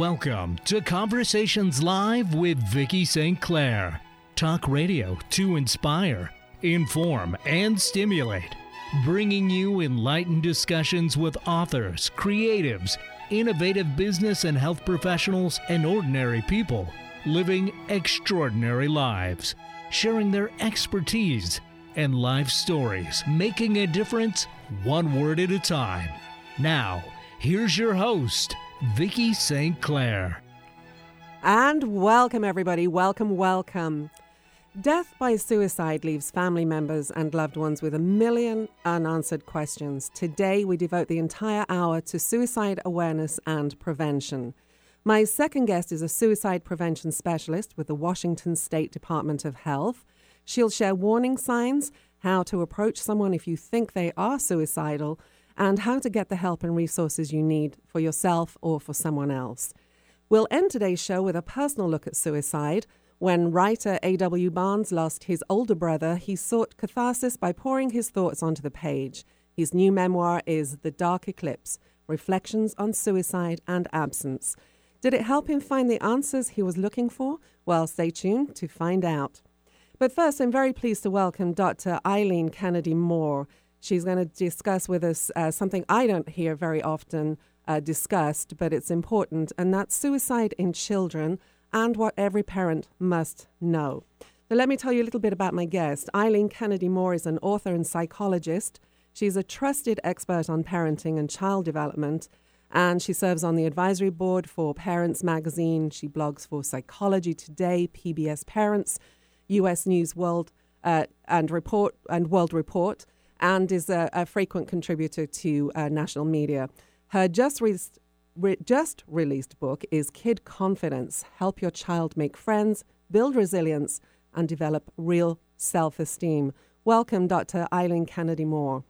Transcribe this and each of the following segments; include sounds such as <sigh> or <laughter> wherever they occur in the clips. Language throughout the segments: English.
Welcome to Conversations Live with Vicki St. Clair. Talk radio to inspire, inform, and stimulate. Bringing you enlightened discussions with authors, creatives, innovative business and health professionals, and ordinary people living extraordinary lives, sharing their expertise and life stories, making a difference one word at a time. Now, here's your host, Vicki St. Clair. And welcome, everybody. Welcome, welcome. Death by suicide leaves family members and loved ones with a million unanswered questions. Today, we devote the entire hour to suicide awareness and prevention. My second guest is a suicide prevention specialist with the Washington State Department of Health. She'll share warning signs, how to approach someone if you think they are suicidal, and how to get the help and resources you need for yourself or for someone else. We'll end today's show with a personal look at suicide. When writer A.W. Barnes lost his older brother, he sought catharsis by pouring his thoughts onto the page. His new memoir is The Dark Eclipse Reflections on Suicide and Absence. Did it help him find the answers he was looking for? Well, stay tuned to find out. But first, I'm very pleased to welcome Dr. Eileen Kennedy Moore. She's going to discuss with us uh, something I don't hear very often uh, discussed, but it's important, and that's suicide in children and what every parent must know. Now, let me tell you a little bit about my guest. Eileen Kennedy Moore is an author and psychologist. She's a trusted expert on parenting and child development, and she serves on the advisory board for Parents Magazine. She blogs for Psychology Today, PBS Parents, US News World, uh, and Report and World Report and is a, a frequent contributor to uh, national media. Her just, re- re- just released book is Kid Confidence Help Your Child Make Friends, Build Resilience, and Develop Real Self Esteem. Welcome, Dr. Eileen Kennedy Moore.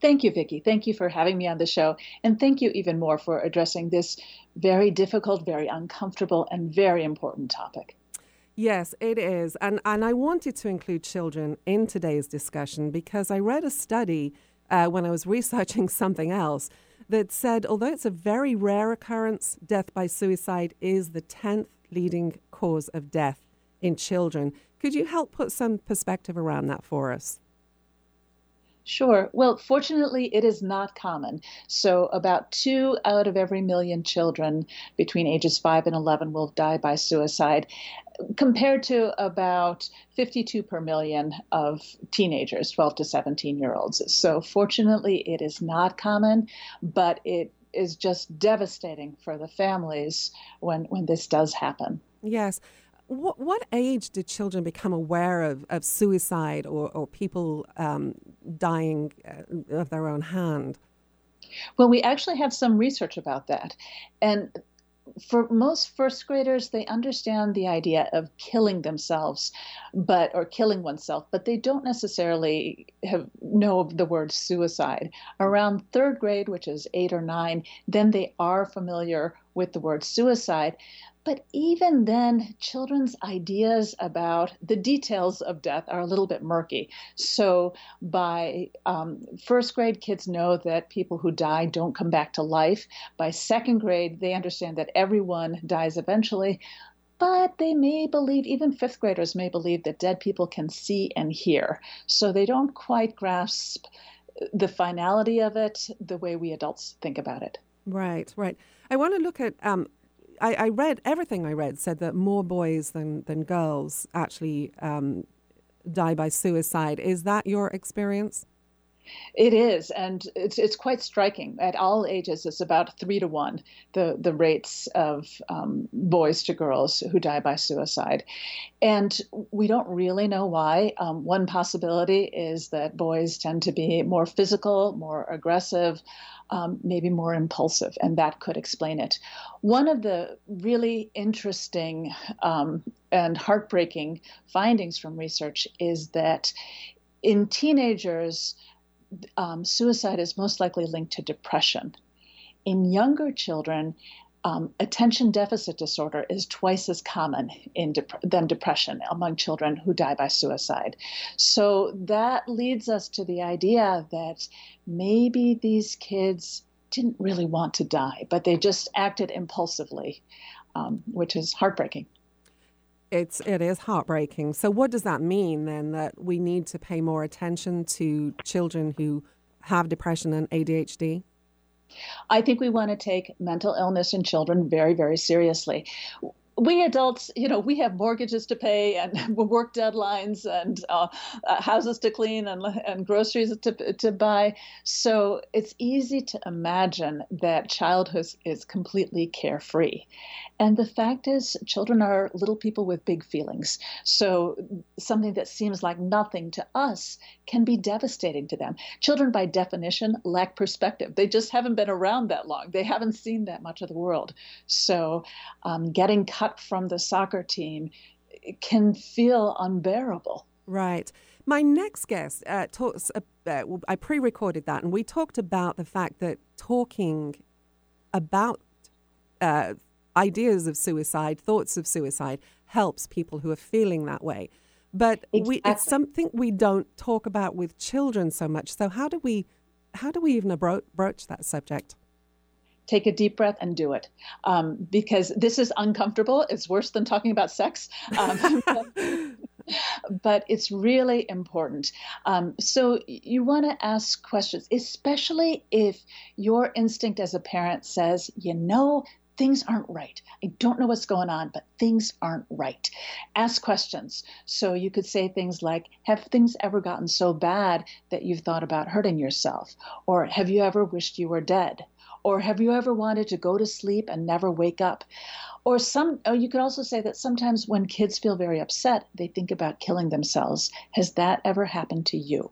Thank you, Vicki. Thank you for having me on the show. And thank you even more for addressing this very difficult, very uncomfortable, and very important topic. Yes, it is. And, and I wanted to include children in today's discussion because I read a study uh, when I was <laughs> researching something else that said although it's a very rare occurrence, death by suicide is the 10th leading cause of death in children. Could you help put some perspective around that for us? Sure. Well, fortunately, it is not common. So, about two out of every million children between ages 5 and 11 will die by suicide, compared to about 52 per million of teenagers, 12 to 17 year olds. So, fortunately, it is not common, but it is just devastating for the families when, when this does happen. Yes. What, what age did children become aware of, of suicide or, or people um, dying uh, of their own hand? Well, we actually have some research about that. And for most first graders, they understand the idea of killing themselves, but or killing oneself, but they don't necessarily have know the word suicide. Around third grade, which is eight or nine, then they are familiar with the word suicide. But even then, children's ideas about the details of death are a little bit murky. So, by um, first grade, kids know that people who die don't come back to life. By second grade, they understand that everyone dies eventually. But they may believe, even fifth graders may believe that dead people can see and hear. So they don't quite grasp the finality of it the way we adults think about it. Right, right. I want to look at um, I, I, read everything I read said that more boys than than girls actually um, die by suicide. Is that your experience? It is, and it's it's quite striking. At all ages, it's about three to one the the rates of um, boys to girls who die by suicide, and we don't really know why. Um, one possibility is that boys tend to be more physical, more aggressive, um, maybe more impulsive, and that could explain it. One of the really interesting um, and heartbreaking findings from research is that in teenagers um, suicide is most likely linked to depression. In younger children, um, attention deficit disorder is twice as common dep- than depression among children who die by suicide. So that leads us to the idea that maybe these kids didn't really want to die, but they just acted impulsively, um, which is heartbreaking. It's it is heartbreaking. So what does that mean then that we need to pay more attention to children who have depression and ADHD? I think we want to take mental illness in children very, very seriously we adults, you know, we have mortgages to pay and <laughs> work deadlines and uh, uh, houses to clean and, and groceries to, to buy. So it's easy to imagine that childhood is completely carefree. And the fact is, children are little people with big feelings. So something that seems like nothing to us can be devastating to them. Children, by definition, lack perspective. They just haven't been around that long, they haven't seen that much of the world. So um, getting cut from the soccer team can feel unbearable. Right. My next guest uh, talks. Uh, uh, I pre-recorded that, and we talked about the fact that talking about uh, ideas of suicide, thoughts of suicide, helps people who are feeling that way. But exactly. we, it's something we don't talk about with children so much. So how do we, how do we even bro- broach that subject? Take a deep breath and do it, um, because this is uncomfortable. It's worse than talking about sex. Um, <laughs> but it's really important. Um, so you want to ask questions, especially if your instinct as a parent says, you know, things aren't right. I don't know what's going on, but things aren't right. Ask questions. So you could say things like, Have things ever gotten so bad that you've thought about hurting yourself? Or have you ever wished you were dead? Or have you ever wanted to go to sleep and never wake up? Or some or you could also say that sometimes when kids feel very upset, they think about killing themselves. Has that ever happened to you?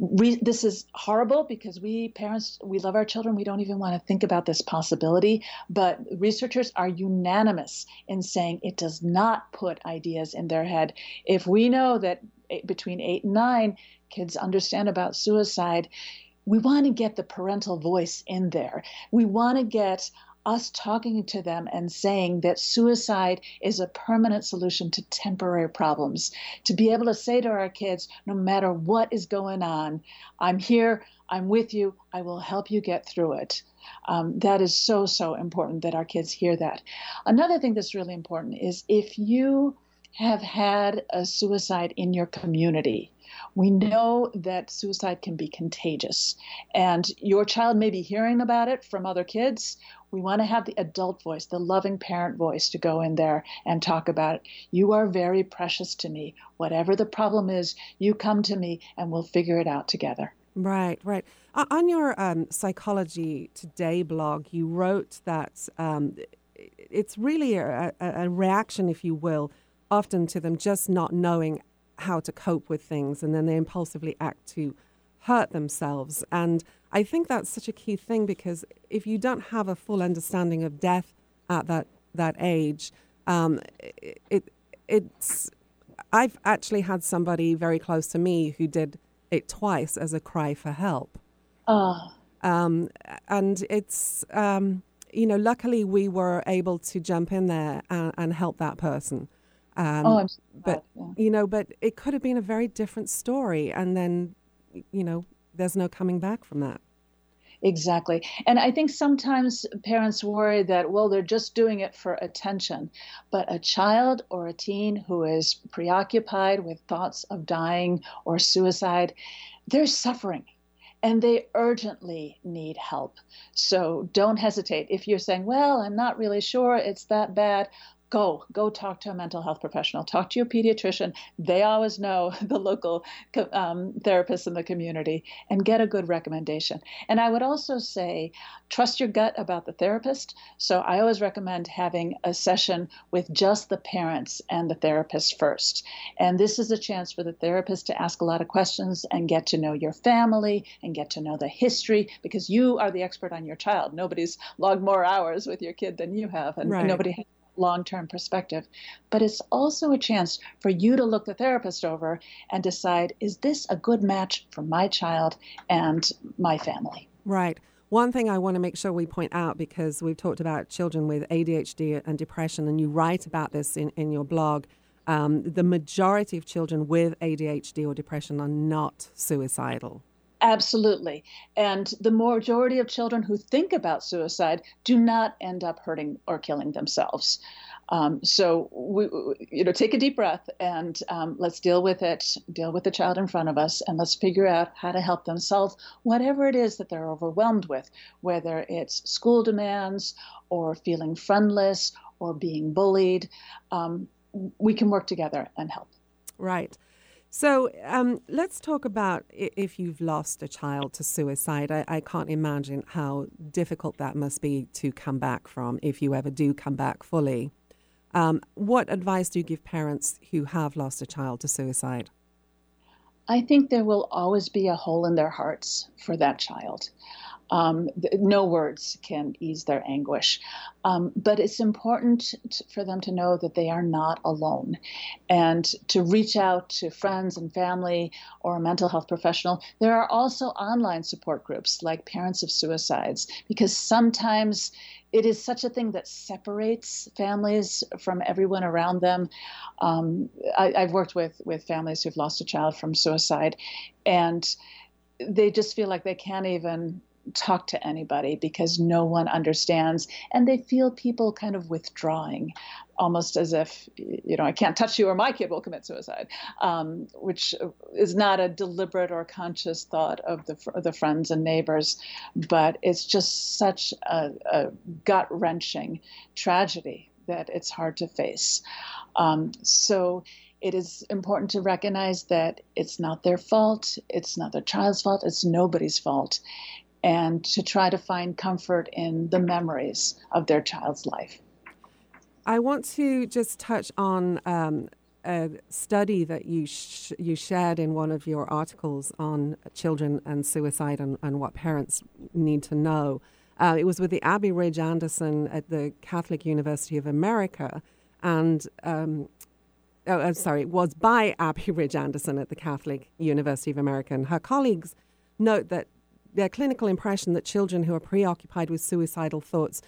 we, this is horrible because we parents we love our children we don't even want to think about this possibility but researchers are unanimous in saying it does not put ideas in their head if we know that eh, between 8 and 9 kids understand about suicide we want to get the parental voice in there we want to get us talking to them and saying that suicide is a permanent solution to temporary problems. To be able to say to our kids, no matter what is going on, I'm here, I'm with you, I will help you get through it. Um, that is so, so important that our kids hear that. Another thing that's really important is if you have had a suicide in your community, we know that suicide can be contagious, and your child may be hearing about it from other kids. We want to have the adult voice, the loving parent voice to go in there and talk about it. You are very precious to me. Whatever the problem is, you come to me and we'll figure it out together. Right, right. On your um, Psychology Today blog, you wrote that um, it's really a, a, reaction, if you will, often to them just not knowing how to cope with things and then they impulsively act to hurt themselves. And I think that's such a key thing because if you don't have a full understanding of death at that that age, um, it, it it's. I've actually had somebody very close to me who did it twice as a cry for help. Oh. Um, and it's um, you know, luckily we were able to jump in there and, and help that person. Um, oh, I'm so but yeah. you know, but it could have been a very different story, and then you know, there's no coming back from that. Exactly. And I think sometimes parents worry that, well, they're just doing it for attention. But a child or a teen who is preoccupied with thoughts of dying or suicide, they're suffering and they urgently need help. So don't hesitate. If you're saying, well, I'm not really sure it's that bad, go go talk to a mental health professional. Talk to your pediatrician. They always know <laughs> the local um, therapists in the community and get a good recommendation. And i would also say trust your gut about the therapist. So i always recommend having a session with just the parents and the therapist first. And this is a chance for the therapist to ask a lot of questions and get to know your family and get to know the history because you are the expert on your child. Nobody's logged more hours with your kid than you have and right. nobody has long term perspective. But it's also a chance for you to look the therapist over and decide is this a good match for my child and my family? Right. One thing I want to make sure we point out because we've talked about children with ADHD and depression, and you write about this in, in your blog. Um, the majority of children with ADHD or depression are not suicidal. Absolutely. And the majority of children who think about suicide do not end up hurting or killing themselves. Um, so we, you know, take a deep breath and um, let's deal with it. Deal with the child in front of us, and let's figure out how to help them solve whatever it is that they're overwhelmed with, whether it's school demands or feeling friendless or being bullied. Um, we can work together and help. Right. So um, let's talk about if you've lost a child to suicide. I, I, can't imagine how difficult that must be to come back from if you ever do come back fully. Um, what advice do you give parents who have lost a child to suicide? I think there will always be a hole in their hearts for that child. Um, no words can ease their anguish. Um, but it's important to, for them to know that they are not alone and to reach out to friends and family or a mental health professional. There are also online support groups like Parents of Suicides because sometimes it is such a thing that separates families from everyone around them. Um, I, have worked with with families who've lost a child from suicide, and they just feel like they can't even talk to anybody because no one understands and they feel people kind of withdrawing almost as if you know i can't touch you or my kid will commit suicide um, which is not a deliberate or conscious thought of the, the friends and neighbors but it's just such a, a gut wrenching tragedy that it's hard to face. Um, so it is important to recognize that it's not their fault, it's not their child's fault, it's nobody's fault and to try to find comfort in the memories of their child's life. I want to just touch on um, a study that you sh- you shared in one of your articles on children and suicide and, and what parents need to know. Uh, it was with the Abby Ridge Anderson at the Catholic University of America, and um, oh, I'm sorry, it was by Abby Ridge Anderson at the Catholic University of America. And her colleagues note that their clinical impression that children who are preoccupied with suicidal thoughts,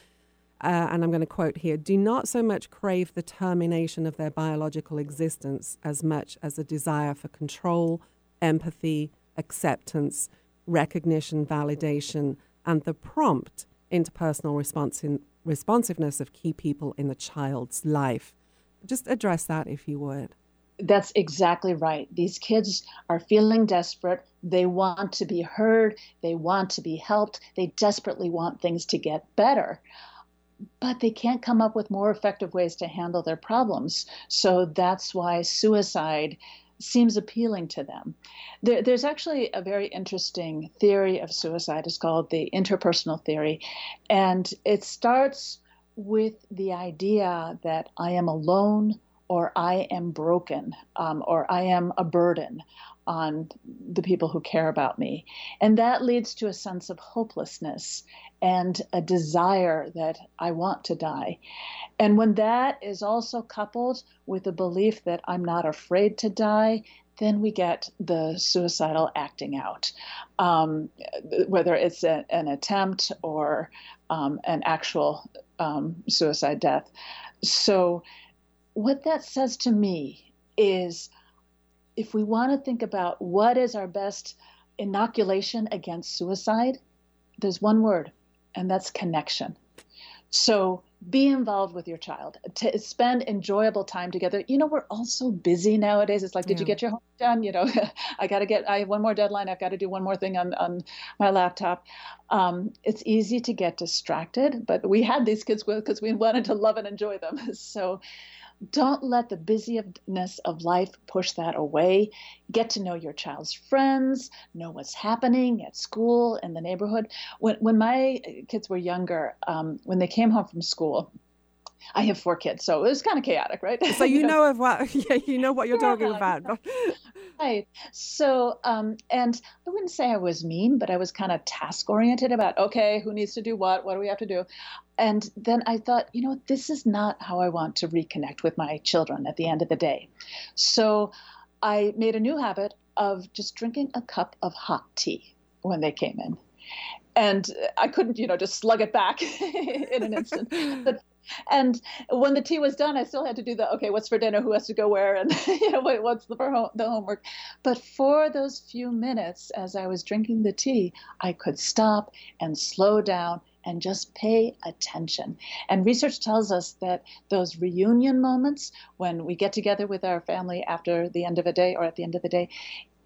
uh, and I'm going to quote here, do not so much crave the termination of their biological existence as much as a desire for control, empathy, acceptance, recognition, validation, and the prompt interpersonal responsi- responsiveness of key people in the child's life. Just address that if you would. That's exactly right. These kids are feeling desperate. They want to be heard. They want to be helped. They desperately want things to get better. But they can't come up with more effective ways to handle their problems. So that's why suicide seems appealing to them. There, there's actually a very interesting theory of suicide. It's called the interpersonal theory. And it starts with the idea that I am alone or I am broken, um, or I am a burden on the people who care about me. And that leads to a sense of hopelessness and a desire that I want to die. And when that is also coupled with the belief that I'm not afraid to die, then we get the suicidal acting out, um, whether it's a, an attempt or um, an actual um, suicide death. So what that says to me is if we want to think about what is our best inoculation against suicide, there's one word, and that's connection. So be involved with your child. To spend enjoyable time together. You know we're all so busy nowadays. It's like did yeah. you get your homework done? You know <laughs> i got to get i have one more deadline. I've got to do one more thing on, on my laptop. Um, it's easy to get distracted but we had these kids with because we wanted to love and enjoy them. <laughs> So don't let the busyness of life push that away. Get to know your child's friends, know what's happening at school, in the neighborhood. When, when my kids were younger, um, when they came home from school, I have four kids, so it was kind of chaotic, right? So you, <laughs> know, of what, <laughs> yeah, you know what you're yeah, talking about. <laughs> right. So, um, and I wouldn't say I was mean, but I was kind of task oriented about, okay, who needs to do what? What do we have to do? And then I thought, you know, this is not how I want to reconnect with my children at the end of the day. So I made a new habit of just drinking a cup of hot tea when they came in and I couldn't, you know, just slug it back in an instant. but and when the tea was done, I still had to do the okay, what's for dinner? Who has to go where? And <laughs> you know, what's the, the homework? But for those few minutes, as I was drinking the tea, I could stop and slow down and just pay attention. And research tells us that those reunion moments when we get together with our family after the end of a day or at the end of the day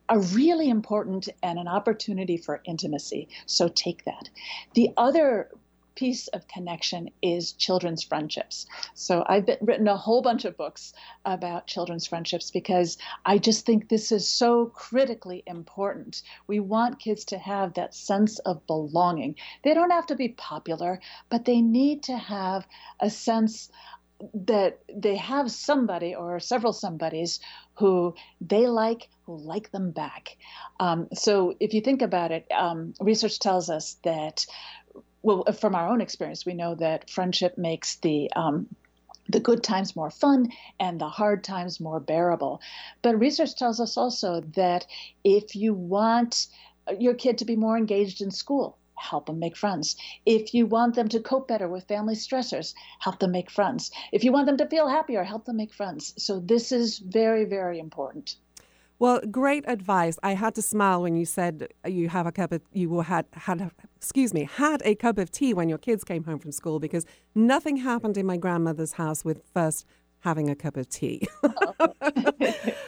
are really important and an opportunity for intimacy. So take that. The other piece of connection is children's friendships. So I've been, written a whole bunch of books about children's friendships because I just think this is so critically important. We want kids to have that sense of belonging. They don't have to be popular, but they need to have a sense that they have somebody or several somebodies who they like who like them back. Um, so if you think about it, um, research tells us that well, from our own experience, we know that friendship makes the um, the good times more fun and the hard times more bearable. But research tells us also that if you want your kid to be more engaged in school, help them make friends. If you want them to cope better with family stressors, help them make friends. If you want them to feel happier, help them make friends. So this is very, very important. Well, great advice. I had to smile when you said you have a cup of you had had excuse me had a cup of tea when your kids came home from school because nothing happened in my grandmother's house with first having a cup of tea.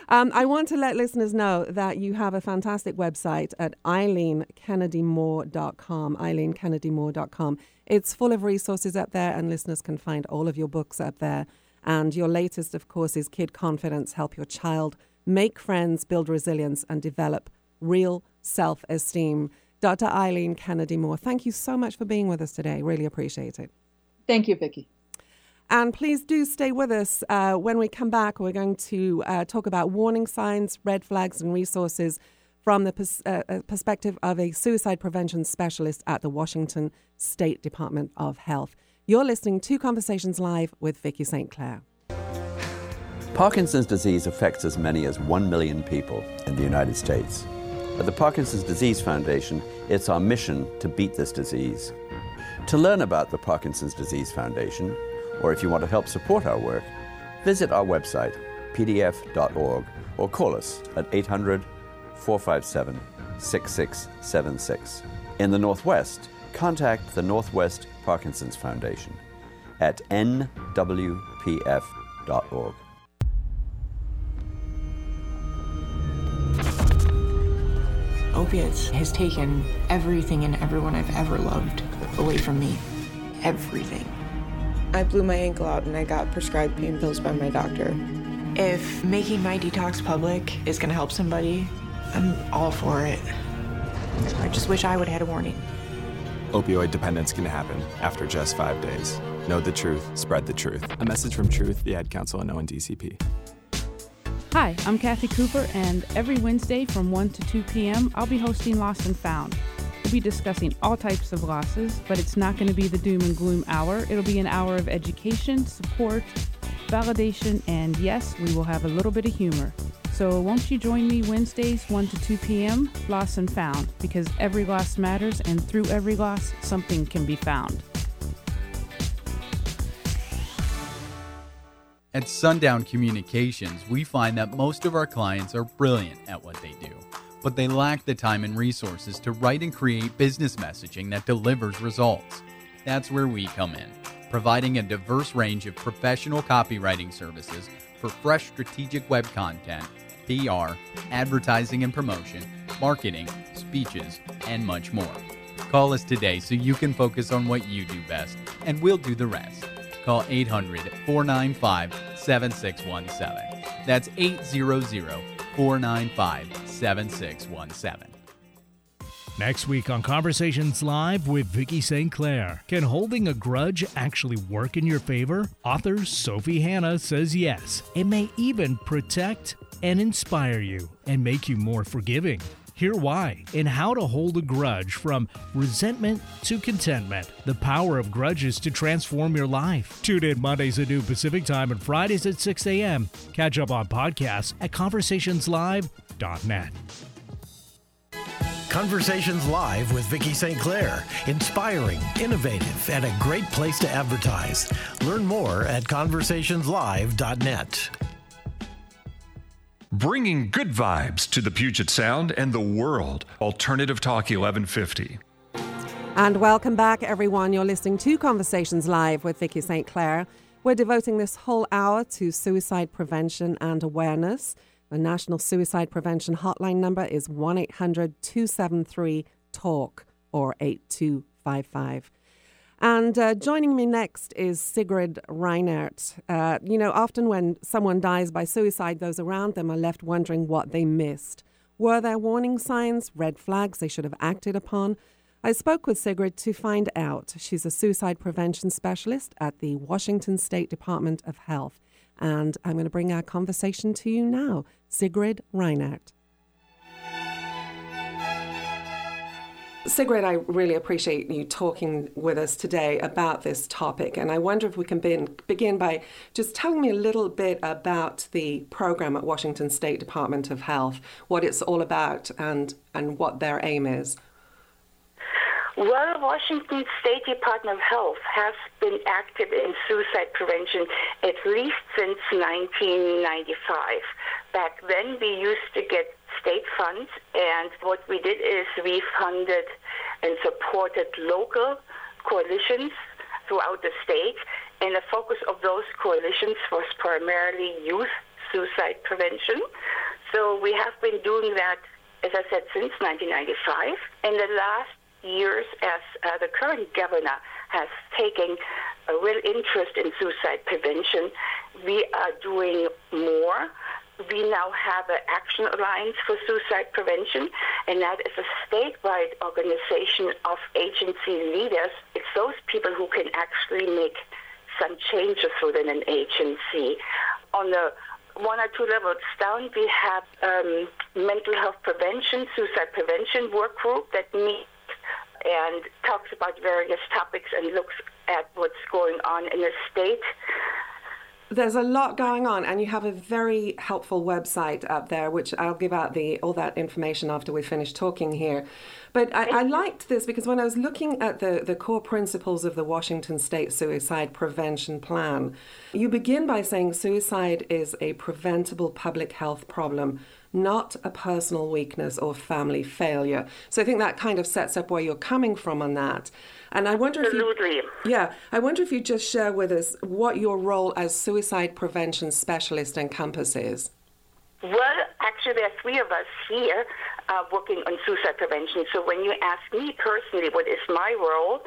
um, I want to let listeners know that you have a fantastic website at eileenkennedymoore.com. eileenkennedymoore.com. It's full of resources up there, and listeners can find all of your books up there. And your latest, of course, is Kid Confidence Help Your Child make friends, build resilience, and develop real self esteem. Dr. Eileen Kennedy Moore, thank you so much for being with us today. Really appreciate it. Thank you, Vicki. And please do stay with us. Uh, when we come back, we're going to uh, talk about warning signs, red flags, and resources from the pers- uh, uh perspective of a suicide prevention specialist at the Washington State Department of Health. You're listening to Conversations Live with Vicki St. Clair. Parkinson's disease affects as many as 1 million people in the United States. At the Parkinson's Disease Foundation, it's our mission to beat this disease. To learn about the Parkinson's Disease Foundation, or if you want to help support our work, visit our website, pdf.org, or call us at 800 457 6676. In the Northwest, contact the Northwest Parkinson's Foundation at nwpf.org. opiates has taken everything and everyone I've ever loved away from me. Everything. I blew my ankle out and I got prescribed pain pills by my doctor. If making my detox public is going to help somebody, I'm all for it. I just wish I would have had a warning. Opioid dependence can happen after just five days. Know the truth, spread the truth. A message from Truth, the Ad Council, and ONDCP. Hi, I'm Kathy Cooper, and every Wednesday from 1 to 2 p.m., I'll be hosting Lost and Found. We'll be discussing all types of losses, but it's not going to be the doom and gloom hour. It'll be an hour of education, support, validation, and yes, we will have a little bit of humor. So won't you join me Wednesdays, 1 to 2 p.m., Lost and Found, because every loss matters, and through every loss, something can be found. At Sundown Communications, we find that most of our clients are brilliant at what they do, but they lack the time and resources to write and create business messaging that delivers results. That's where we come in, providing a diverse range of professional copywriting services for fresh strategic web content, PR, advertising and promotion, marketing, speeches, and much more. Call us today so you can focus on what you do best, and we'll do the rest. Call 800 495 7617. That's 800 495 7617. Next week on Conversations Live with Vicki St. Clair. Can holding a grudge actually work in your favor? Author Sophie Hannah says yes. It may even protect and inspire you and make you more forgiving. Hear why and how to hold a grudge from resentment to contentment. The power of grudges to transform your life. Tune in Mondays at noon Pacific Time and Fridays at 6 a.m. Catch up on podcasts at conversationslive.net. Conversations Live with Vicki St. Clair. Inspiring, innovative, and a great place to advertise. Learn more at conversationslive.net. Bringing good vibes to the Puget Sound and the world. Alternative Talk 1150. And welcome back, everyone. You're listening to Conversations Live with Vicki St. Clair. We're devoting this whole hour to suicide prevention and awareness. The National Suicide Prevention Hotline number is 1 800 273 TALK or 8255. And uh, joining me next is Sigrid Reinert. Uh, you know, often when someone dies by suicide, those around them are left wondering what they missed. Were there warning signs, red flags they should have acted upon? I spoke with Sigrid to find out. She's a suicide prevention specialist at the Washington State Department of Health. And I'm going to bring our conversation to you now. Sigrid Reinert. Sigrid, I really appreciate you talking with us today about this topic. And I wonder if we can be, begin by just telling me a little bit about the program at Washington State Department of Health, what it's all about, and, and what their aim is. Well, Washington State Department of Health has been active in suicide prevention at least since 1995. Back then, we used to get state funds, and what we did is we funded and supported local coalitions throughout the state, and the focus of those coalitions was primarily youth suicide prevention. So we have been doing that, as I said, since 1995. In the last years, as uh, the current governor has taken a real interest in suicide prevention, we are doing more we now have an action alliance for suicide prevention, and that is a statewide organization of agency leaders. It's those people who can actually make some changes within an agency. On the one or two levels down, we have um, mental health prevention, suicide prevention work group that meets and talks about various topics and looks at what's going on in the state. There's a lot going on, and you have a very helpful website up there, which I'll give out the all that information after we finish talking here. But I, I, liked this because when I was looking at the, the core principles of the Washington State Suicide Prevention Plan, you begin by saying suicide is a preventable public health problem not a personal weakness or family failure. So I think that kind of sets up where you're coming from on that. And I wonder Absolutely. if you, yeah, I wonder if you just share with us what your role as suicide prevention specialist encompasses. Well, actually, there are three of us here uh, working on suicide prevention. So when you ask me personally what is my role,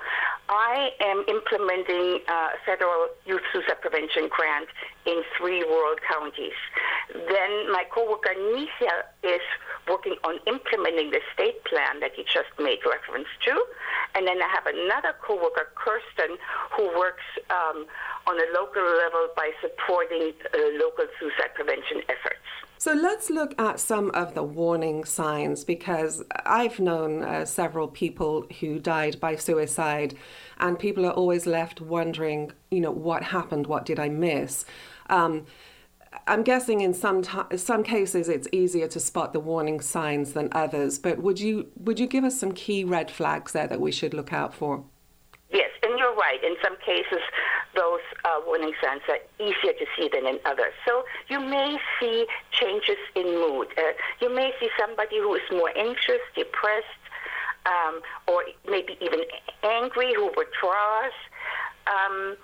I am implementing uh, a federal youth suicide prevention grant in three rural counties. Then my coworker Nisha is working on implementing the state plan that you just made reference to. And then I have another coworker, Kirsten, who works um, on a local level by supporting uh, local suicide prevention efforts. So let's look at some of the warning signs because I've known uh, several people who died by suicide, and people are always left wondering, you know, what happened? What did I miss? Um, I'm guessing in some t- some cases it's easier to spot the warning signs than others. But would you would you give us some key red flags there that we should look out for? Yes, and you're right. In some cases, those uh, warning signs are easier to see than in others. So you may see changes in mood. Uh, you may see somebody who is more anxious, depressed, um, or maybe even angry, who withdraws um,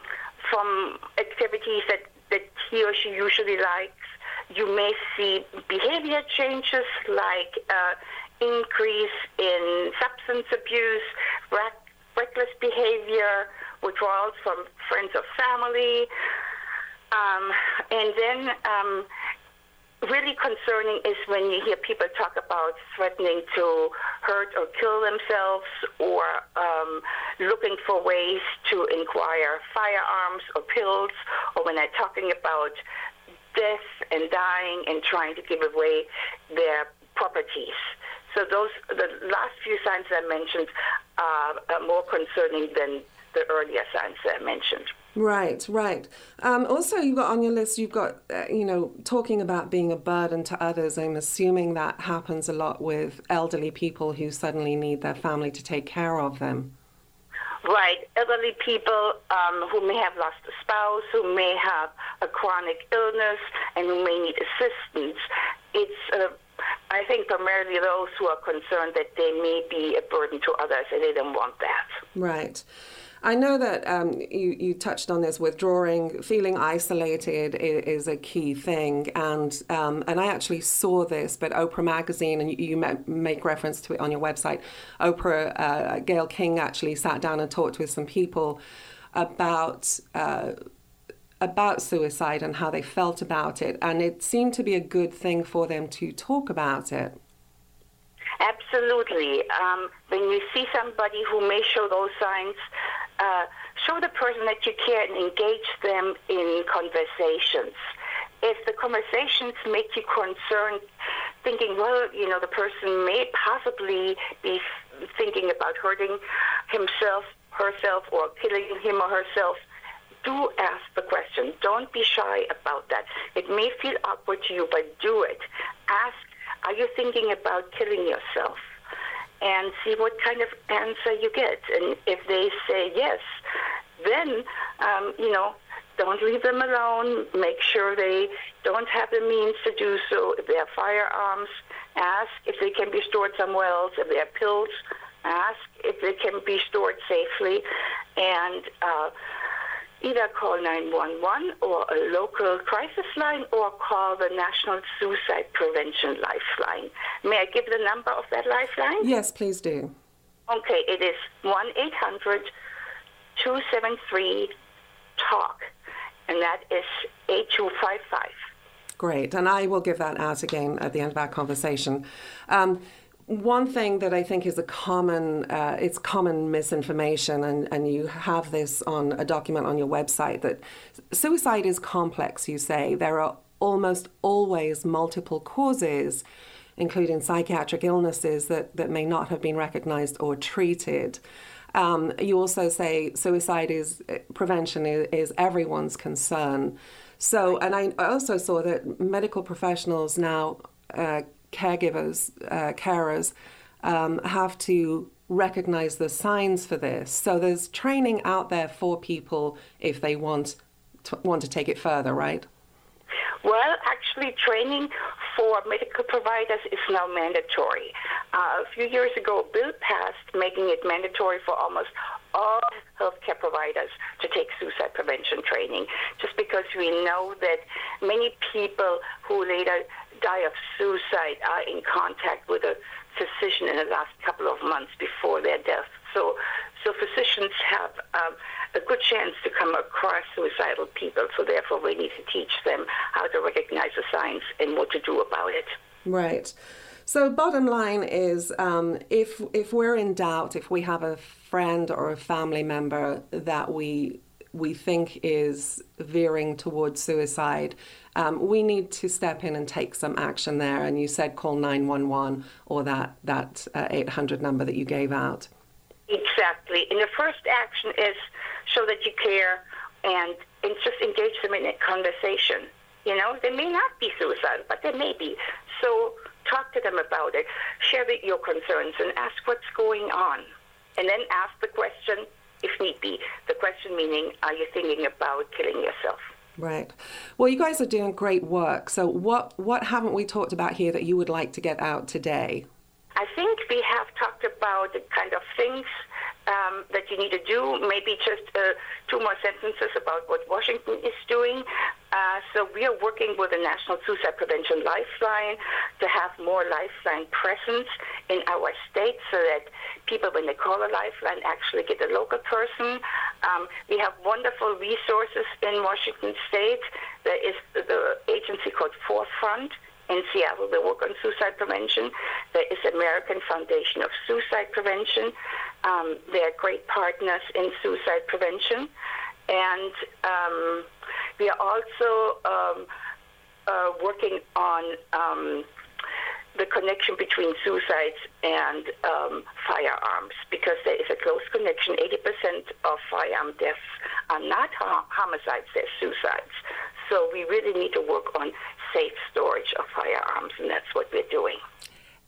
from activities that, that he or she usually likes. You may see behavior changes like uh, increase in substance abuse, reckless behavior, withdrawals from friends or family. Um, and then um, really concerning is when you hear people talk about threatening to hurt or kill themselves or um, looking for ways to acquire firearms or pills or when they're talking about death and dying and trying to give away their properties. So those the last few signs I mentioned are, are more concerning than the earlier signs that I mentioned. Right, right. Um, also, you've got on your list, you've got, uh, you know, talking about being a burden to others. I'm assuming that happens a lot with elderly people who suddenly need their family to take care of them. Right, elderly people um, who may have lost a spouse, who may have a chronic illness, and who may need assistance. It's, uh, I think, primarily those who are concerned that they may be a burden to others, and they don't want that. Right. I know that um, you, you touched on this withdrawing, feeling isolated is, is a key thing. And, um, and I actually saw this, but Oprah Magazine, and you, you make reference to it on your website, Oprah, uh, Gayle King actually sat down and talked with some people about. Uh, about suicide and how they felt about it, and it seemed to be a good thing for them to talk about it. Absolutely. Um, when you see somebody who may show those signs, uh, show the person that you care and engage them in conversations. If the conversations make you concerned, thinking, well, you know, the person may possibly be thinking about hurting himself, herself, or killing him or herself, do ask the question. Don't be shy about that. It may feel awkward to you, but do it. Ask, are you thinking about killing yourself? and see what kind of answer you get. And if they say yes, then, um, you know, don't leave them alone. Make sure they don't have the means to do so. If they have firearms, ask if they can be stored somewhere else. If they have pills, ask if they can be stored safely. And uh, either call 911 or a local crisis line or call the National Suicide Prevention Lifeline. May I give the number of that lifeline? Yes, please do. Okay, it is 1 800 273 TALK, and that is 8255. Great, and I will give that out again at the end of our conversation. Um, one thing that I think is a common, uh, it's common misinformation, and, and you have this on a document on your website that suicide is complex. You say there are almost always multiple causes, including psychiatric illnesses that, that may not have been recognized or treated. Um, you also say suicide is prevention is, is everyone's concern. So, and I also saw that medical professionals now uh, caregivers, uh, carers, um, have to recognize the signs for this. So there's training out there for people if they want to, want to take it further, right? Well, actually, training for medical providers is now mandatory. Uh, a few years ago, a bill passed making it mandatory for almost all healthcare providers to take suicide prevention training, just because we know that many people who later die of suicide are in contact with a physician in the last couple of months before their death. So, so physicians have um, a good chance to come across suicidal people. So therefore, we need to teach them how to recognize the signs and what to do about it. Right. So, bottom line is, um, if if we're in doubt, if we have a friend or a family member that we we think is veering towards suicide, um, we need to step in and take some action there. And you said call 911 or that, that uh, 800 number that you gave out. Exactly. And the first action is show that you care and, and just engage them in a conversation. You know, they may not be suicidal, but they may be. So talk to them about it, share your concerns, and ask what's going on. And then ask the question, if need be. The question meaning, are you thinking about killing yourself? Right. Well, you guys are doing great work. So, what what haven't we talked about here that you would like to get out today? I think we have talked about the kind of things um, that you need to do. Maybe just uh, two more sentences about what Washington is doing. Uh, so we are working with the National Suicide Prevention Lifeline to have more lifeline presence in our state so that people, when they call a lifeline, actually get a local person. Um, we have wonderful resources in Washington state. There is the agency called Forefront in Seattle that work on suicide prevention. There is American Foundation of Suicide Prevention. Um, they are great partners in suicide prevention. And um, we are also um, uh, working on um, the connection between suicides and um, firearms because there is a close connection. 80% of firearm deaths are not homicides, they're suicides. So we really need to work on safe storage of firearms, and that's what we're doing.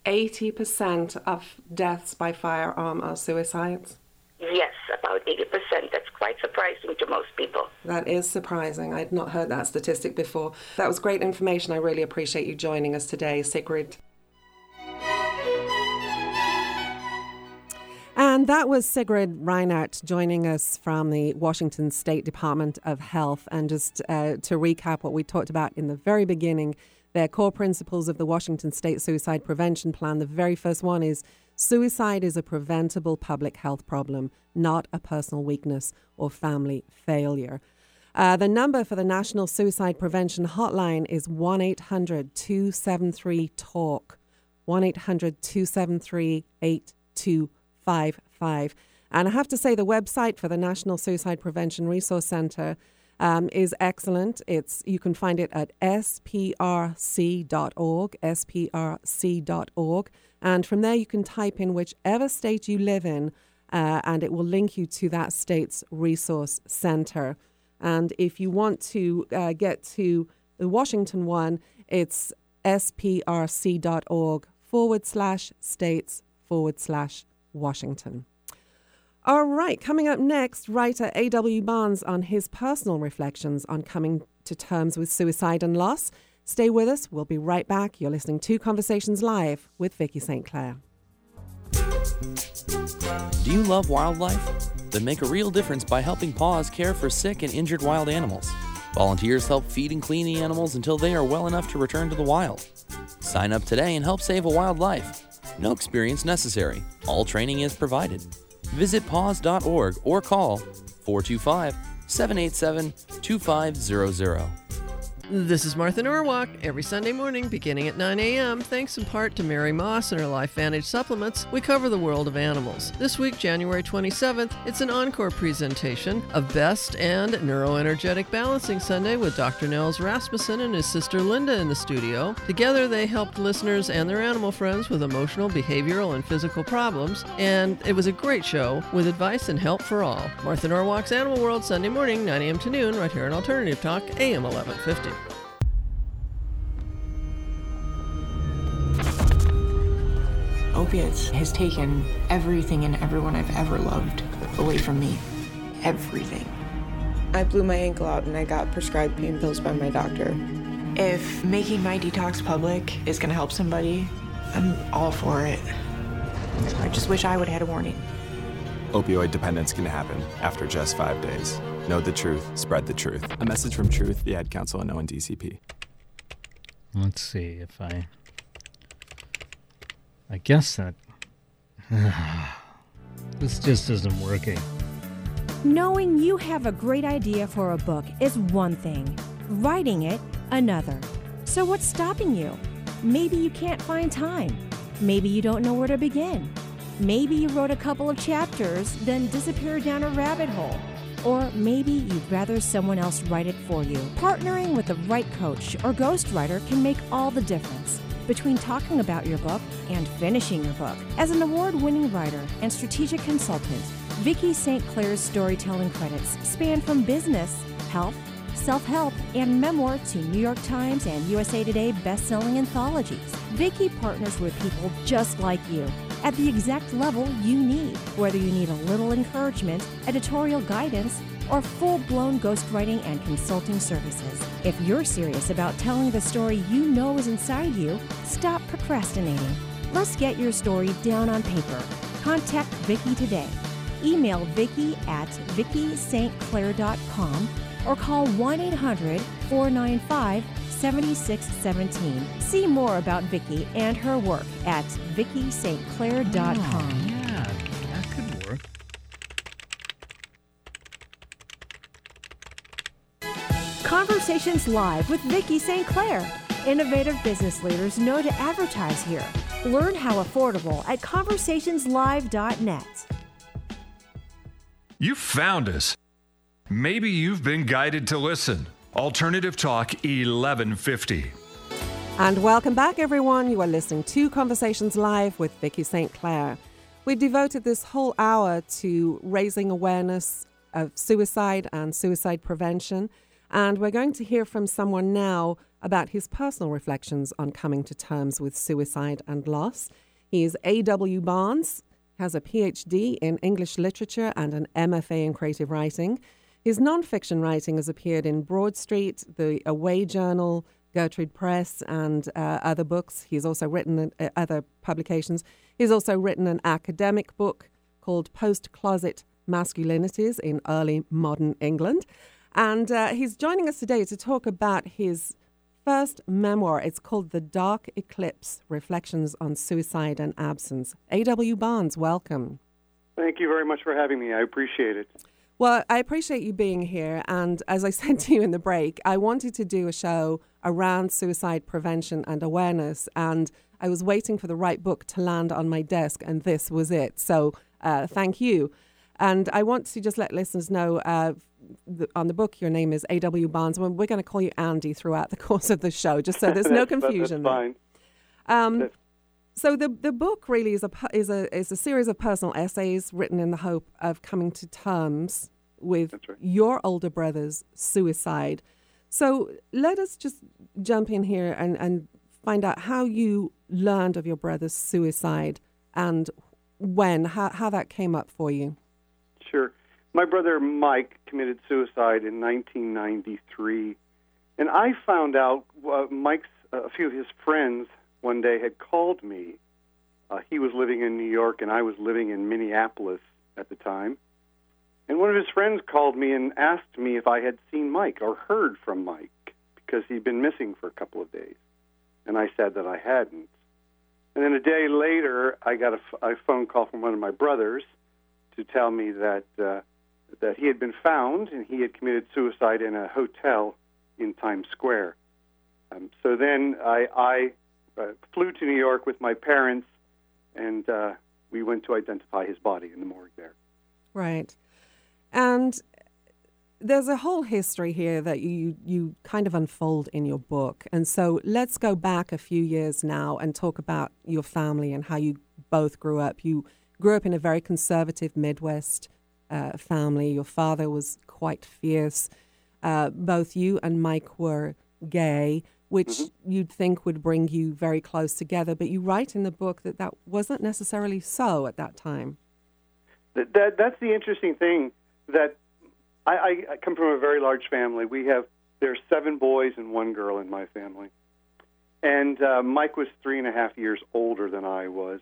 80% of deaths by firearm are suicides? Yes, about 80%. That's quite surprising to most people. That is surprising. I'd not heard that statistic before. That was great information. I really appreciate you joining us today, Sigrid. And that was Sigrid Reinert joining us from the Washington State Department of Health. And just uh, to recap what we talked about in the very beginning, their core principles of the Washington State Suicide Prevention Plan. The very first one is suicide is a preventable public health problem, not a personal weakness or family failure. Uh, the number for the National Suicide Prevention Hotline is 1 800 273 TALK. 1 800 273 8255. And I have to say, the website for the National Suicide Prevention Resource Center um, is excellent. It's You can find it at sprc.org, sprc.org. And from there, you can type in whichever state you live in, uh, and it will link you to that state's resource center. And if you want to uh, get to the Washington one, it's sprc.org forward slash states forward slash Washington. All right, coming up next, writer A.W. Barnes on his personal reflections on coming to terms with suicide and loss. Stay with us. We'll be right back. You're listening to Conversations Live with Vicki St. Clair. Do you love wildlife? Then make a real difference by helping PAWS care for sick and injured wild animals. Volunteers help feed and clean the animals until they are well enough to return to the wild. Sign up today and help save a wild life. No experience necessary. All training is provided. Visit paws.org or call 425 787 2500. This is Martha Norwalk. Every Sunday morning, beginning at 9 a.m., thanks in part to Mary Moss and her LifeVantage supplements, we cover the world of animals. This week, January 27th, it's an encore presentation of Best and Neuroenergetic Balancing Sunday with Dr. Nels Rasmussen and his sister Linda in the studio. Together, they helped listeners and their animal friends with emotional, behavioral, and physical problems, and it was a great show with advice and help for all. Martha Norwalk's Animal World, Sunday morning, 9 a.m. to noon, right here on Alternative Talk, AM 1150. Opiates has taken everything and everyone I've ever loved away from me. Everything. I blew my ankle out and I got prescribed pain pills by my doctor. If making my detox public is going to help somebody, I'm all for it. I just wish I would have had a warning. Opioid dependence can happen after just five days. Know the truth, spread the truth. A message from Truth, the Ad Council, and ONDCP. Let's see if I I guess that. <sighs> this just isn't working. Knowing you have a great idea for a book is one thing, writing it, another. So, what's stopping you? Maybe you can't find time. Maybe you don't know where to begin. Maybe you wrote a couple of chapters, then disappeared down a rabbit hole. Or maybe you'd rather someone else write it for you. Partnering with the right coach or ghostwriter can make all the difference between talking about your book and finishing your book. As an award winning writer and strategic consultant, Vicki St. Clair's storytelling credits span from business, health, self help, and memoir to New York Times and USA Today best-selling anthologies. Vicki partners with people just like you at the exact level you need, whether you need a little encouragement, editorial guidance, or full blown ghostwriting and consulting services. If you're serious about telling the story you know is inside you, stop procrastinating. Let's get your story down on paper. Contact Vicki today. Email Vicki at VickiSt. or call 1 800 495 7617. See more about Vicki and her work at VickiSt.Clair.com. Conversations Live with Vicki St. Clair. Innovative business leaders know to advertise here. Learn how affordable at conversationslive.net. You found us. Maybe you've been guided to listen. Alternative Talk 1150. And welcome back, everyone. You are listening to Conversations Live with Vicki St. Clair. We've devoted this whole hour to raising awareness of suicide and suicide prevention. And we're going to hear from someone now about his personal reflections on coming to terms with suicide and loss. He is A.W. Barnes, has a PhD in English literature and an MFA in creative writing. His nonfiction writing has appeared in Broad Street, the Away Journal, Gertrude Press, and uh, other books. He's also written uh, other publications. He's also written an academic book called Post Closet Masculinities in Early Modern England. And uh, he's joining us today to talk about his first memoir. It's called The Dark Eclipse Reflections on Suicide and Absence. A.W. Barnes, welcome. Thank you very much for having me. I appreciate it. Well, I appreciate you being here. And as I <laughs> said to you in the break, I wanted to do a show around suicide prevention and awareness. And I was waiting for the right book to land on my desk, and this was it. So uh, thank you. And I want to just let listeners know uh, the, on the book, your name is A.W. Barnes. Well, we're going to call you Andy throughout the <laughs> course of the show, just so there's no <laughs> confusion. Um, so the the book really is a is a is a series of personal essays written in the hope of coming to terms with right. your older brother's suicide. So let us just jump in here and, and find out how you learned of your brother's suicide and when, how, how that came up for you. Sure. My brother Mike committed suicide in 1993. And I found out uh, Mike's, uh, a few of his friends one day had called me. Uh, he was living in New York and I was living in Minneapolis at the time. And one of his friends called me and asked me if I had seen Mike or heard from Mike because he'd been missing for a couple of days. And I said that I hadn't. And then a day later, I got a, a phone call from one of my brothers to tell me that uh, that he had been found and he had committed suicide in a hotel in Times Square. Um, so then I, I uh, flew to New York with my parents, and uh, we went to identify his body in the morgue there. Right. And there's a whole history here that you you kind of unfold in your book. And so let's go back a few years now and talk about your family and how you both grew up. You grew up in a very conservative Midwest uh, family. Your father was quite fierce. Uh, both you and Mike were gay, which Mm-hmm. you'd think would bring you very close together. But you write in the book that that wasn't necessarily so at that time. That, that that's the interesting thing. That I, I, come from a very large family. We have there's seven boys and one girl in my family, and uh, Mike was three and a half years older than I was.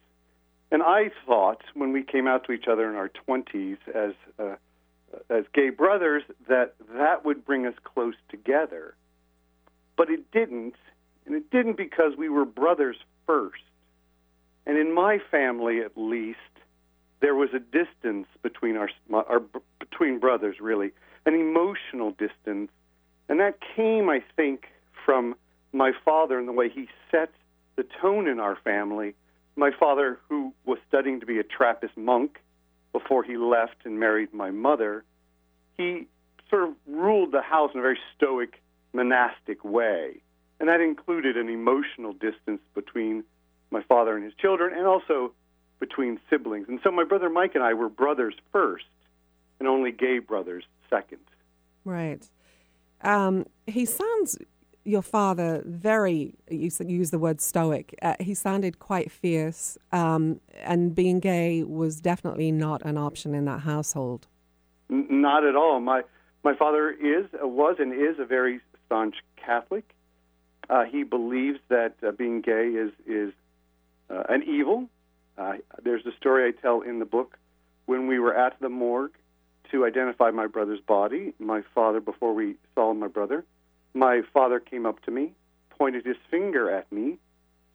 And I thought when we came out to each other in our 20s as uh, as gay brothers that that would bring us close together. But it didn't, and it didn't because we were brothers first. And in my family, at least, there was a distance between our, our between brothers, really, an emotional distance, and that came, I think, from my father and the way he set the tone in our family. My father, who was studying to be a Trappist monk before he left and married my mother, he sort of ruled the house in a very stoic, monastic way. And that included an emotional distance between my father and his children and also between siblings. And so my brother Mike and I were brothers first and only gay brothers second. Right. Um, he sounds, your father, very, you use the word stoic. Uh, he sounded quite fierce, um, and being gay was definitely not an option in that household. N- not at all. My my father is uh, was and is a very staunch Catholic. Uh, he believes that uh, being gay is is uh, an evil. Uh, there's a story I tell in the book when we were at the morgue to identify my brother's body. My father, before we saw my brother, my father came up to me, pointed his finger at me,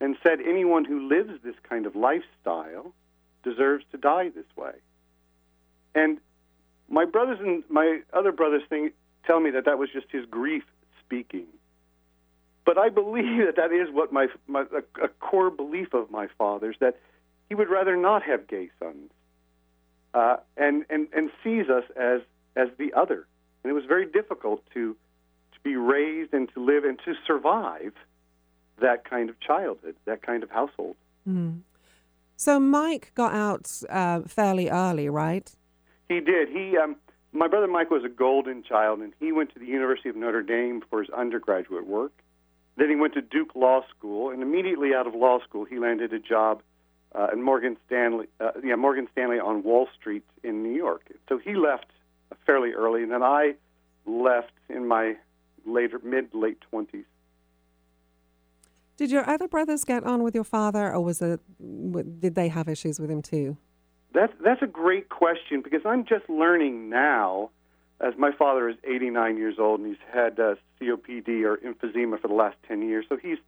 and said, "Anyone who lives this kind of lifestyle deserves to die this way." And my brothers and my other brothers think, tell me that that was just his grief speaking. But I believe that that is what my, my a, a core belief of my father's that he would rather not have gay sons, uh, and and and sees us as as the other. And it was very difficult to to be raised and to live and to survive that kind of childhood, that kind of household. Mm. So Mike got out uh, fairly early, right? He did. He, um, my brother Mike was a golden child, and he went to the University of Notre Dame for his undergraduate work. Then he went to Duke Law School, and immediately out of law school, he landed a job uh, at Morgan Stanley, uh, yeah, Morgan Stanley on Wall Street in New York. So he left fairly early, and then I left in my later mid late twenties. Did your other brothers get on with your father, or was it did they have issues with him too? That's that's a great question because I'm just learning now, as my father is 89 years old and he's had uh, COPD or emphysema for the last 10 years, so he's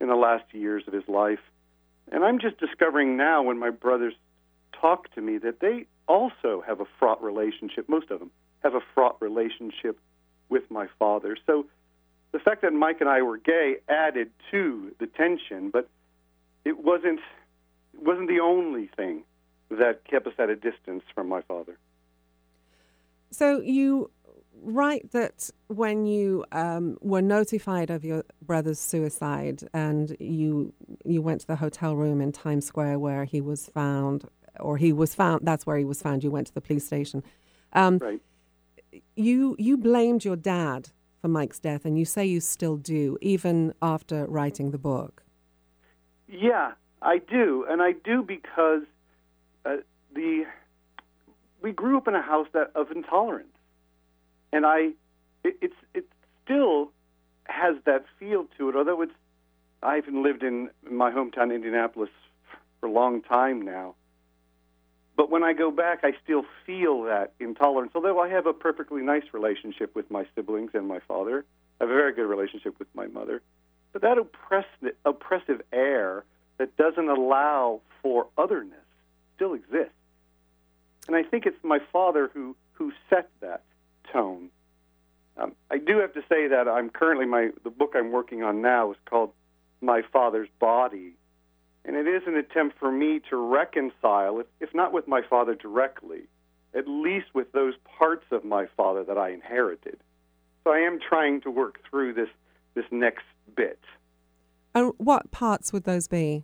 in the last years of his life. And I'm just discovering now when my brothers talk to me that they also have a fraught relationship. Most of them have a fraught relationship with my father. So the fact that Mike and I were gay added to the tension, but it wasn't it wasn't the only thing that kept us at a distance from my father. So you write that when you um, were notified of your brother's suicide and you you went to the hotel room in Times Square where he was found, or he was found. That's where he was found. You went to the police station. Um, right. You you blamed your dad for Mike's death, and you say you still do, even after writing the book. Yeah, I do, and I do because uh, the we grew up in a house that of intolerance and I, it, it's it still has that feel to it. Although it's, I haven't lived in my hometown Indianapolis for a long time now. But when I go back, I still feel that intolerance. Although I have a perfectly nice relationship with my siblings and my father, I have a very good relationship with my mother. But that oppressive, oppressive air that doesn't allow for otherness still exists. And I think it's my father who, who set that tone. Um, I do have to say that I'm currently my the book I'm working on now is called My Father's Body, and it is an attempt for me to reconcile, if, if not with my father directly, at least with those parts of my father that I inherited. So I am trying to work through this this next bit. And what parts would those be?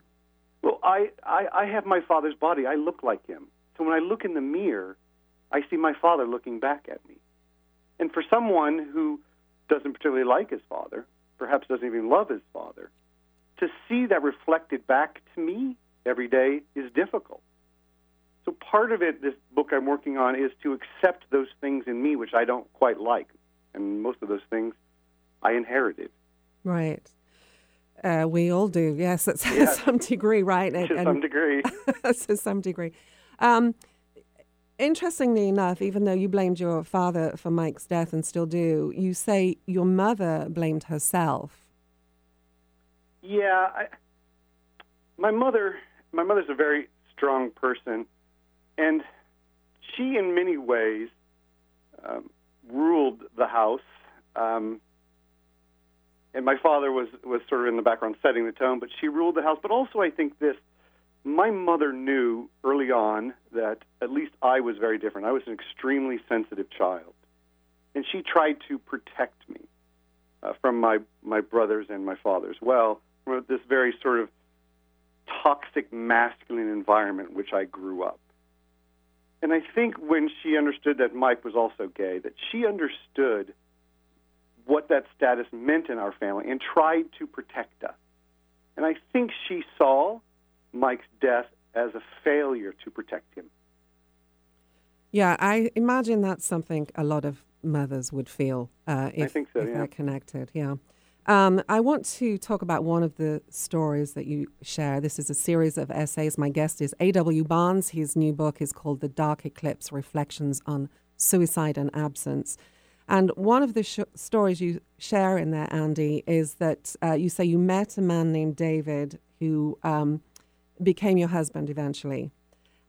Well, I, I, I have my father's body. I look like him. So when I look in the mirror, I see my father looking back at me. And for someone who doesn't particularly like his father, perhaps doesn't even love his father, to see that reflected back to me every day is difficult. So part of it, this book I'm working on, is to accept those things in me which I don't quite like, and most of those things I inherited. Right. Uh, we all do, yes, <laughs> to some degree, right? to and, some degree. <laughs> to some degree. Um, Interestingly enough, even though you blamed your father for Mike's death and still do, you say your mother blamed herself. Yeah, I, my mother. My mother's a very strong person, and she, in many ways, um, ruled the house. Um, and my father was was sort of in the background setting the tone, but she ruled the house. But also, I think this my mother knew early on that at least I was very different. I was an extremely sensitive child, and she tried to protect me uh, from my my brothers and my father as well this very sort of toxic masculine environment in which I grew up. And I think when she understood that Mike was also gay, that she understood what that status meant in our family and tried to protect us. And I think she saw Mike's death as a failure to protect him. Yeah, I imagine that's something a lot of mothers would feel uh, if, so, if yeah. they're connected. Yeah. Um, I want to talk about one of the stories that you share. This is a series of essays. My guest is A.W. Barnes. His new book is called The Dark Eclipse Reflections on Suicide and Absence. And one of the sh- stories you share in there, Andy, is that uh, you say you met a man named David who um, became your husband eventually.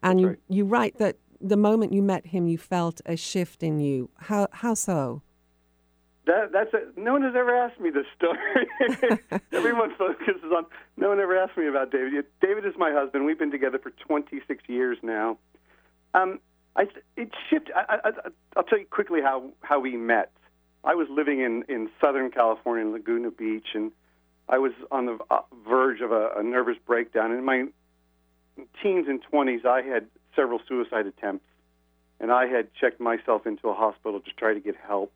And you, right. you write that the moment you met him, you felt a shift in you. How, how so? That, that's a, no one has ever asked me this story. <laughs> Everyone focuses on. No one ever asked me about David. David is my husband. We've been together for 26 years now. Um, I, it shifted. I, I, I'll tell you quickly how how we met. I was living in in Southern California, in Laguna Beach, and I was on the uh, verge of a, a nervous breakdown. In my teens and 20s, I had several suicide attempts, and I had checked myself into a hospital to try to get help.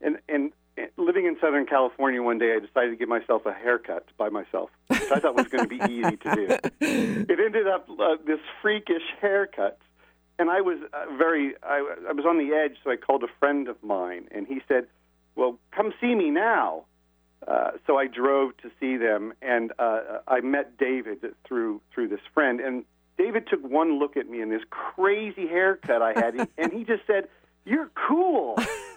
And and living in Southern California one day, I decided to give myself a haircut by myself, which I thought was going to be <laughs> easy to do. It ended up uh, this freakish haircut, and I was uh, very I, I was on the edge. So I called a friend of mine, and he said, "Well, come see me now." Uh, so I drove to see them, and uh, I met David through through this friend. And David took one look at me and this crazy haircut I had, <laughs> and he just said, "You're cool." <laughs>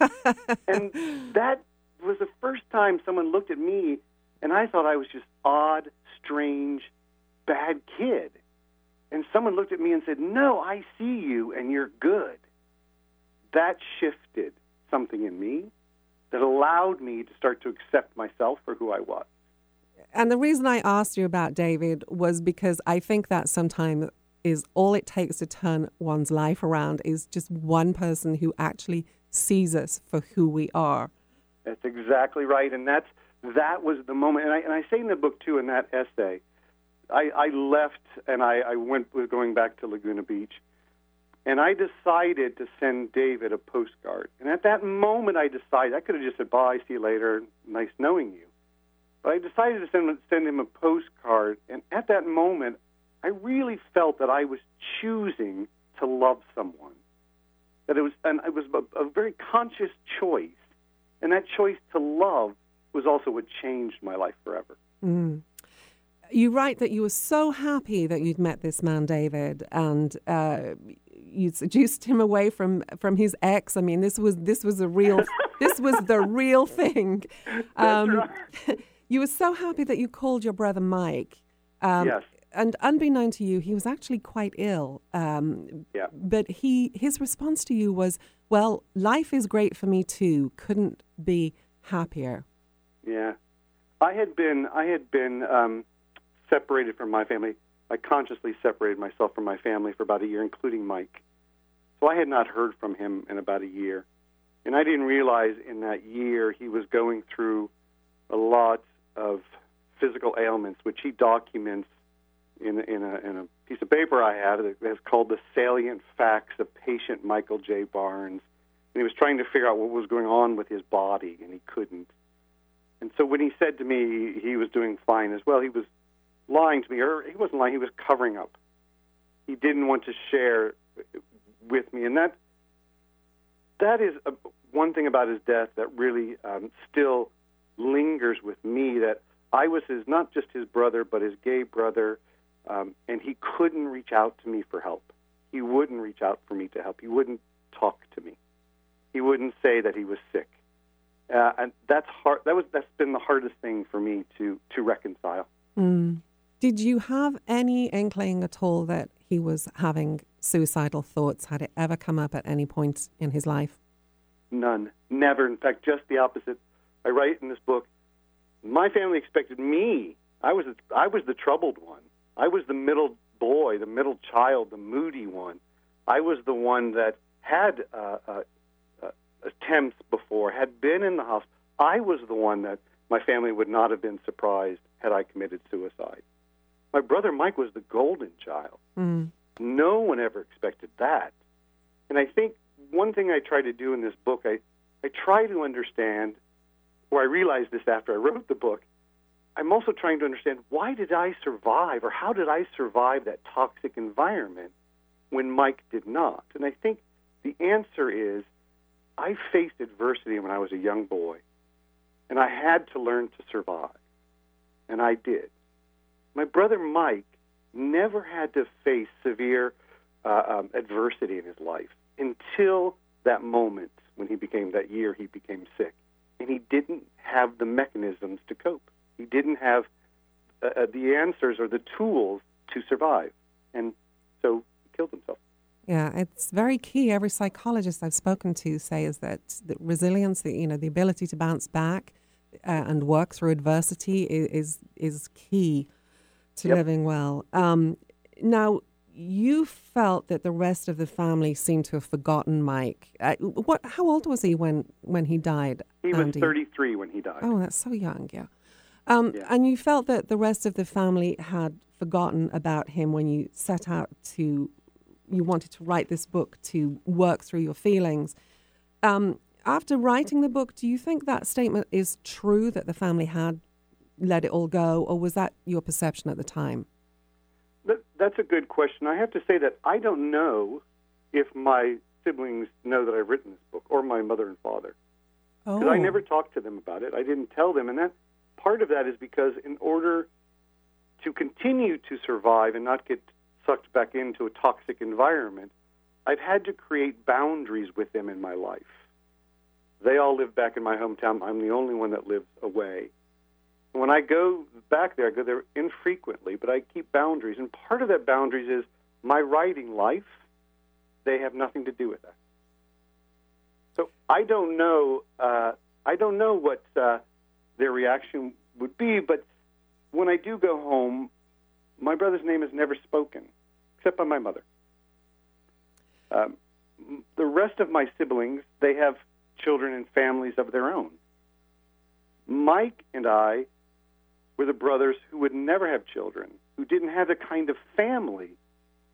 and that was the first time someone looked at me, and I thought I was just odd, strange, bad kid. And someone looked at me and said, "No, I see you, and you're good." That shifted something in me that allowed me to start to accept myself for who I was. And the reason I asked you about David was because I think that sometimes is all it takes to turn one's life around is just one person who actually sees us for who we are. That's exactly right, and that's that was the moment. And I, and I say in the book too in that essay, I, I left and I, I went going back to Laguna Beach, and I decided to send David a postcard. And at that moment, I decided I could have just said, "Bye, see you later, nice knowing you," but I decided to send send him a postcard. And at that moment, I really felt that I was choosing to love someone. That it was, and it was a, a very conscious choice, and that choice to love was also what changed my life forever. Mm. You write that you were so happy that you'd met this man, David, and uh, you seduced him away from from his ex. I mean, this was this was a real <laughs> this was the real thing. Um, right. <laughs> you were so happy that you called your brother Mike. Um, yes. And unbeknown to you, he was actually quite ill. Um, yeah. But he his response to you was, "Well, life is great for me too. Couldn't be happier." Yeah, I had been I had been um, separated from my family I consciously separated myself from my family for about a year, including Mike. So I had not heard from him in about a year. And I didn't realize in that year he was going through a lot of physical ailments, which he documents in, in, a, in a piece of paper I have that's called The Salient Facts of Patient Michael J. Barnes. And he was trying to figure out what was going on with his body, and he couldn't. And so when he said to me he was doing fine as well, he was lying to me, or he wasn't lying, he was covering up. He didn't want to share with me. And that, that is a, one thing about his death that really um, still lingers with me that I was his, not just his brother, but his gay brother, um, and he couldn't reach out to me for help. He wouldn't reach out for me to help. He wouldn't talk to me. He wouldn't say that he was sick. Uh, and that's hard. That was that's been the hardest thing for me to to reconcile. Mm. Did you have any inkling at all that he was having suicidal thoughts? Had it ever come up at any point in his life? None. Never. In fact, just the opposite. I write in this book, my family expected me. I was I was the troubled one. I was the middle boy, the middle child, the moody one. I was the one that had uh, uh, uh, attempts before, had been in the hospital. I was the one that my family would not have been surprised had I committed suicide. My brother Mike was the golden child. Mm. No one ever expected that. And I think one thing I try to do in this book, I, I try to understand, or I realized this after I wrote the book, I'm also trying to understand why did I survive, or how did I survive that toxic environment when Mike did not? And I think the answer is I faced adversity when I was a young boy, and I had to learn to survive. And I did my brother Mike never had to face severe uh, um, adversity in his life until that moment when he became that year he became sick, and he didn't have the mechanisms to cope. He didn't have uh, uh the answers or the tools to survive, and so he killed himself. Yeah, it's very key. Every psychologist I've spoken to says that the resilience, the you know, the ability to bounce back uh, and work through adversity is is, is key to yep. living well. Um, now, you felt that the rest of the family seemed to have forgotten Mike. Uh, what? How old was he when when he died? He was 33 when he died. Oh, that's so young. Yeah. Um, And you felt that the rest of the family had forgotten about him when you set out to, you wanted to write this book to work through your feelings. Um, after writing the book, do you think that statement is true that the family had let it all go, or was that your perception at the time? That, that's a good question. I have to say that I don't know if my siblings know that I've written this book, or my mother and father, because I Oh. never talked to them about it. I didn't tell them, and that part of that is because in order to continue to survive and not get sucked back into a toxic environment, I've had to create boundaries with them in my life. They all live back in my hometown. I'm the only one that lives away. When I go back there, I go there infrequently, but I keep boundaries. And part of that boundaries is my writing life. They have nothing to do with that. So I don't know. Uh, I don't know what uh, their reaction would be. But when I do go home, my brother's name is never spoken, except by my mother. Um, the rest of my siblings, they have children and families of their own. Mike and I were the brothers who would never have children, who didn't have the kind of family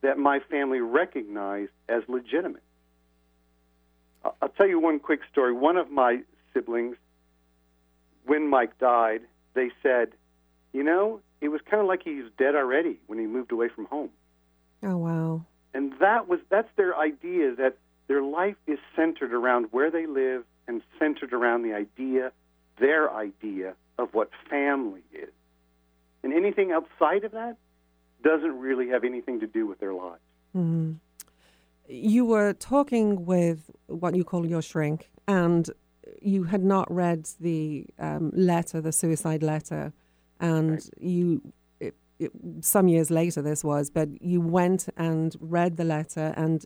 that my family recognized as legitimate. I'll tell you one quick story. One of my siblings, when Mike died, they said, you know, it was kind of like he's dead already when he moved away from home. Oh, wow. And that was that's their idea that their life is centered around where they live and centered around the idea, their idea of what family is. And anything outside of that doesn't really have anything to do with their lives. Mm. You were talking with what you call your shrink, and you had not read the um, letter, the suicide letter, and you. It, it, some years later, this was, but you went and read the letter, and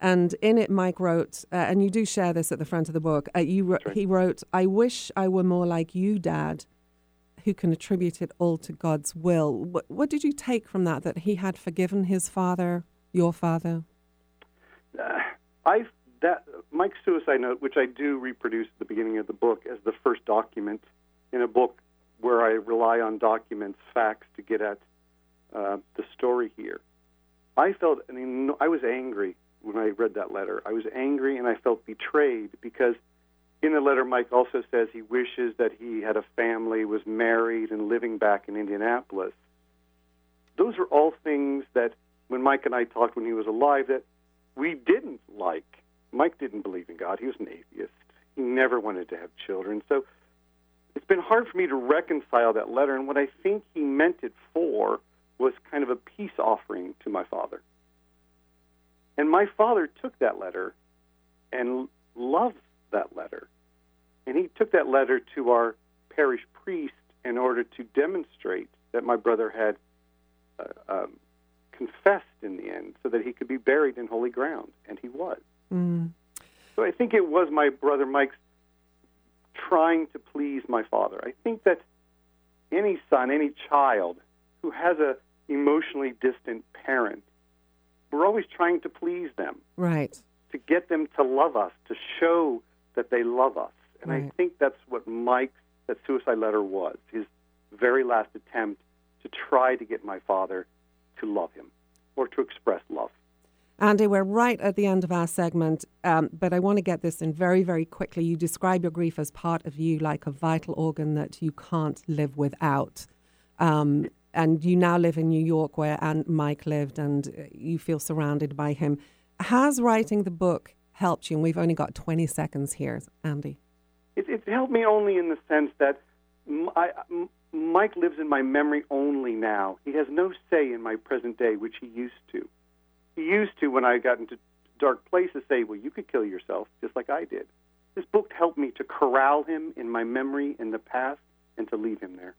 and in it, Mike wrote, uh, and you do share this at the front of the book. Uh, you wrote, he wrote, "I wish I were more like you, Dad, who can attribute it all to God's will." What, what did you take from that? That he had forgiven his father, your father. Uh, I that Mike's suicide note, which I do reproduce at the beginning of the book as the first document in a book where I rely on documents, facts to get at uh, the story here. I felt, I mean, I was angry when I read that letter. I was angry and I felt betrayed because in the letter, Mike also says he wishes that he had a family, was married, and living back in Indianapolis. Those are all things that when Mike and I talked when he was alive that we didn't like. Mike didn't believe in God. He was an atheist. He never wanted to have children. So it's been hard for me to reconcile that letter. And what I think he meant it for was kind of a peace offering to my father. And my father took that letter and loved that letter. And he took that letter to our parish priest in order to demonstrate that my brother had uh, um, confessed in the end so that he could be buried in holy ground. And he was. Mm. So I think it was my brother Mike's trying to please my father. I think that any son, any child who has a emotionally distant parent, we're always trying to please them, Right. to get them to love us, to show that they love us. And I think that's what Mike's that suicide letter was, his very last attempt to try to get my father to love him or to express love. Andy, we're right at the end of our segment, um, but I want to get this in very, very quickly. You describe your grief as part of you, like a vital organ that you can't live without. Um, and you now live in New York, where Aunt Mike lived, and uh, you feel surrounded by him. Has writing the book helped you? And we've only got 20 seconds here, Andy. It, it helped me only in the sense that Mike lives in my memory only now. He has no say in my present day, which he used to. He used to, when I got into dark places, say, Well, you could kill yourself, just like I did. This book helped me to corral him in my memory in the past and to leave him there.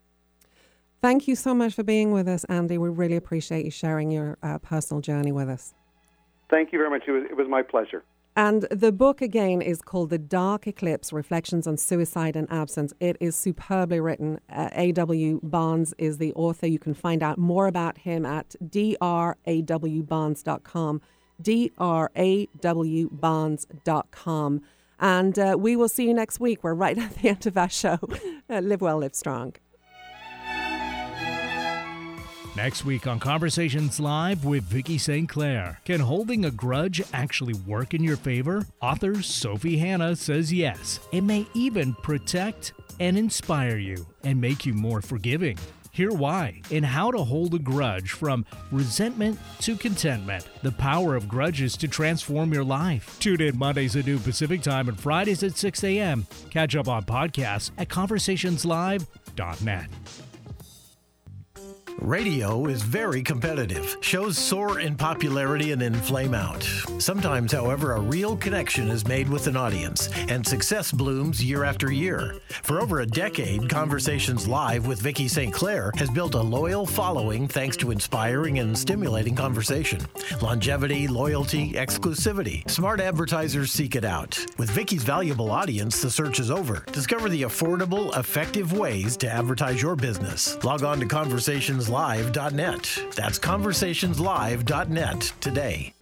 Thank you so much for being with us, Andy. We really appreciate you sharing your uh, personal journey with us. Thank you very much. It was, it was my pleasure. And the book again is called The Dark Eclipse Reflections on Suicide and Absence. It is superbly written. Uh, A.W. Barnes is the author. You can find out more about him at drawbarnes.com. drawbarnes.com. And uh, we will see you next week. We're right <laughs> at the end of our show. Uh, live well, live strong. Next week on Conversations Live with Vicki St. Clair. Can holding a grudge actually work in your favor? Author Sophie Hannah says yes. It may even protect and inspire you and make you more forgiving. Hear why and how to hold a grudge from resentment to contentment. The power of grudges to transform your life. Tune in Mondays at noon Pacific Time and Fridays at 6 a.m. Catch up on podcasts at conversationslive.net. Radio is very competitive. Shows soar in popularity and then flame out. Sometimes, however, a real connection is made with an audience, and success blooms year after year. For over a decade, Conversations Live with Vicki St. Clair has built a loyal following thanks to inspiring and stimulating conversation. Longevity, loyalty, exclusivity. Smart advertisers seek it out. With Vicki's valuable audience, the search is over. Discover the affordable, effective ways to advertise your business. Log on to Conversations conversationslive.net. That's conversationslive.net today.